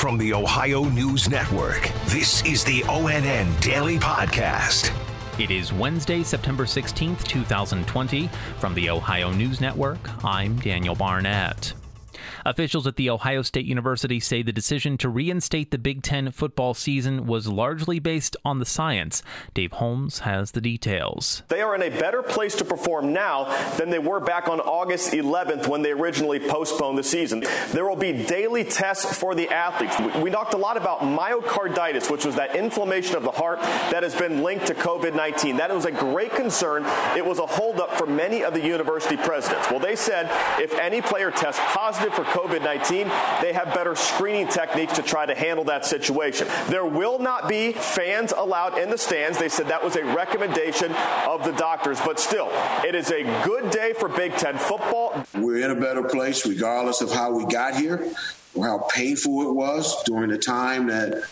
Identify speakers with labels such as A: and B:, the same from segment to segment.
A: From the Ohio News Network, this is the ONN Daily Podcast.
B: It is Wednesday, September 16th, 2020. From the Ohio News Network, I'm Daniel Barnett. Officials at The Ohio State University say the decision to reinstate the Big Ten football season was largely based on the science. Dave Holmes has the details.
C: They are in a better place to perform now than they were back on August 11th when they originally postponed the season. There will be daily tests for the athletes. We talked a lot about myocarditis, which was that inflammation of the heart that has been linked to COVID 19. That was a great concern. It was a holdup for many of the university presidents. Well, they said if any player tests positive for COVID 19, they have better screening techniques to try to handle that situation. There will not be fans allowed in the stands. They said that was a recommendation of the doctors, but still, it is a good day for Big Ten football.
D: We're in a better place regardless of how we got here or how painful it was during the time that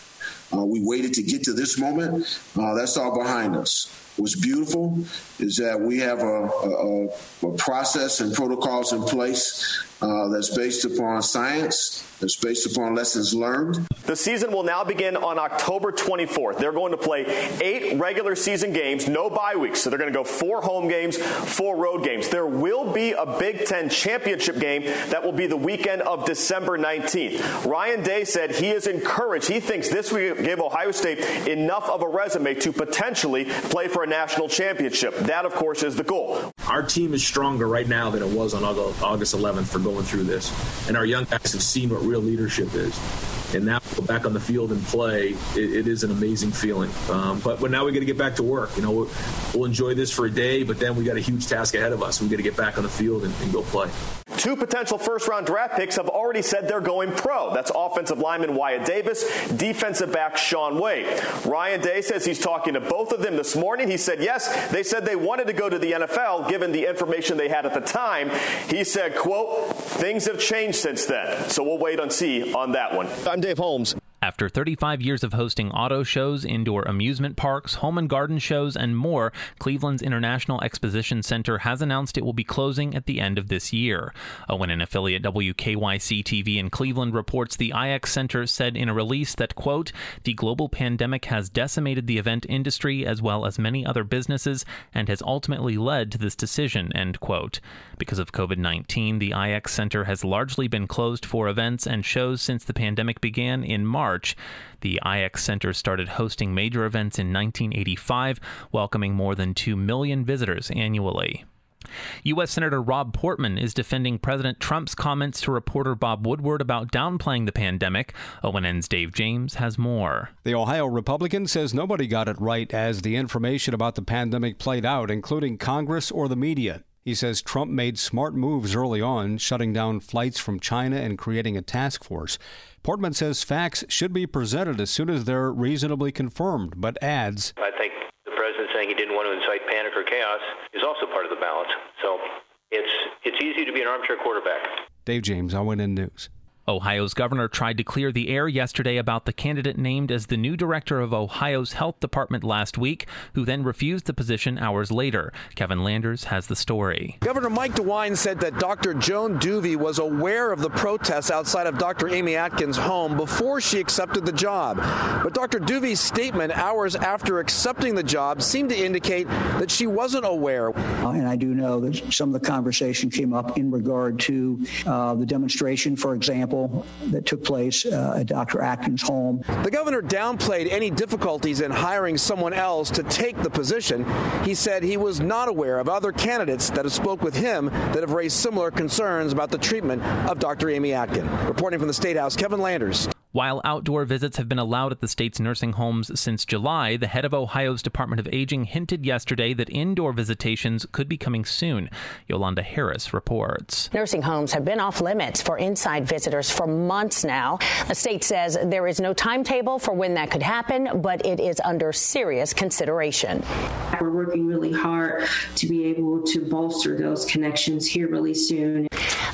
D: uh, we waited to get to this moment. Uh, that's all behind us. What's beautiful is that we have a, a, a process and protocols in place uh, that's based upon science, that's based upon lessons learned.
C: The season will now begin on October 24th. They're going to play eight regular season games, no bye weeks. So they're going to go four home games, four road games. There will be a Big Ten championship game that will be the weekend of December 19th. Ryan Day said he is encouraged. He thinks this will give Ohio State enough of a resume to potentially play for a national championship. That, of course, is the goal.
E: Our team is stronger right now than it was on August 11th for going through this. And our young guys have seen what real leadership is. And now back on the field and play, it, it is an amazing feeling. Um, but, but now we got to get back to work. You know, we'll, we'll, enjoy this for a day, but then we got a huge task ahead of us. We got to get back on the field and, and go play.
C: Two potential first round draft picks have already said they're going pro. That's offensive lineman Wyatt Davis, defensive back Shaun Wade. Ryan Day says he's talking to both of them this morning. He said, yes, they said they wanted to go to the NFL given the information they had at the time. He said, quote, things have changed since then. So we'll wait and see on that one.
F: I'm Dave Holmes.
B: After 35 years of hosting auto shows, indoor amusement parks, home and garden shows, and more, Cleveland's International Exposition Center has announced it will be closing at the end of this year. When an affiliate WKYC TV in Cleveland reports the IX Center said in a release that, quote, the global pandemic has decimated the event industry as well as many other businesses and has ultimately led to this decision, end quote. Because of COVID 19, the IX Center has largely been closed for events and shows since the pandemic began in March. March. The IX Center started hosting major events in 1985, welcoming more than 2 million visitors annually. U.S. Senator Rob Portman is defending President Trump's comments to reporter Bob Woodward about downplaying the pandemic. ONN's Dave James has more.
G: The Ohio Republican says nobody got it right as the information about the pandemic played out, including Congress or the media. He says Trump made smart moves early on, shutting down flights from China and creating a task force. Portman says facts should be presented as soon as they're reasonably confirmed, but adds
H: I think the president saying he didn't want to incite panic or chaos is also part of the balance. So it's, it's easy to be an armchair quarterback.
G: Dave James, ONN News.
B: Ohio's governor tried to clear the air yesterday about the candidate named as the new director of Ohio's health department last week, who then refused the position hours later. Kevin Landers has the story.
I: Governor Mike DeWine said that Dr. Joan Duwve was aware of the protests outside of Dr. Amy Acton's home before she accepted the job. But Dr. Duwve's statement hours after accepting the job seemed to indicate that she wasn't aware.
J: Uh, and I do know that some of the conversation came up in regard to uh, the demonstration, for example that took place uh, at Dr. Acton's home.
I: The governor downplayed any difficulties in hiring someone else to take the position. He said he was not aware of other candidates that have spoke with him that have raised similar concerns about the treatment of Dr. Amy Acton. Reporting from the State House, Kevin Landers.
B: While outdoor visits have been allowed at the state's nursing homes since July, the head of Ohio's Department of Aging hinted yesterday that indoor visitations could be coming soon. Yolanda Harris reports.
K: Nursing homes have been off limits for inside visitors for months now. The state says there is no timetable for when that could happen, but it is under serious consideration.
L: We're working really hard to be able to bolster those connections here really soon.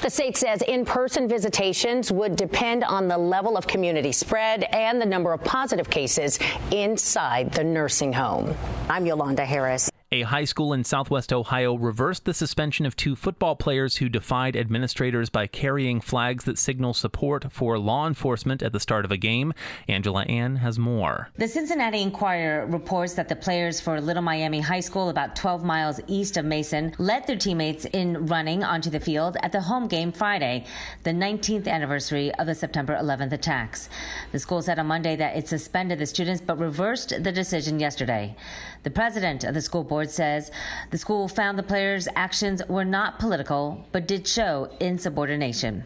K: The state says in person visitations would depend on the level of community spread and the number of positive cases inside the nursing home. I'm Yolanda Harris.
B: A high school in southwest Ohio reversed the suspension of two football players who defied administrators by carrying flags that signal support for law enforcement at the start of a game. Angela Ann has more.
F: The Cincinnati Enquirer reports that the players for Little Miami High School, about 12 miles east of Mason, led their teammates in running onto the field at the home game Friday, the 19th anniversary of the September 11th attacks. The school said on Monday that it suspended the students but reversed the decision yesterday. The president of the school board board says the school found the players' actions were not political, but did show insubordination.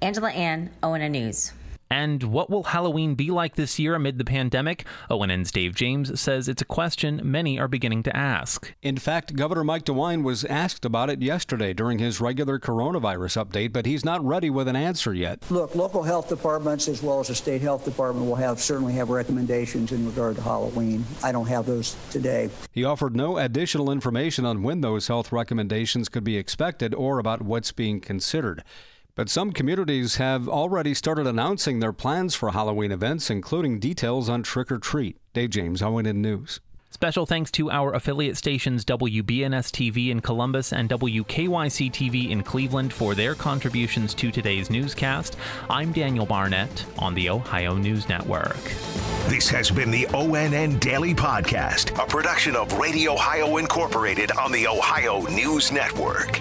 F: Angela Ann, ONN News.
B: And what will Halloween be like this year amid the pandemic? Oh, ONN's Dave James says it's a question many are beginning to ask.
G: In fact, Governor Mike DeWine was asked about it yesterday during his regular coronavirus update, but he's not ready with an answer yet.
J: Look, local health departments as well as the state health department will have certainly have recommendations in regard to Halloween. I don't have those today.
G: He offered no additional information on when those health recommendations could be expected or about what's being considered. But some communities have already started announcing their plans for Halloween events, including details on trick or treat. Dave James, ONN News.
B: Special thanks to our affiliate stations WBNS TV in Columbus and WKYC TV in Cleveland for their contributions to today's newscast. I'm Daniel Barnett on the Ohio News Network.
A: This has been the ONN Daily Podcast, a production of Radio Ohio Incorporated on the Ohio News Network.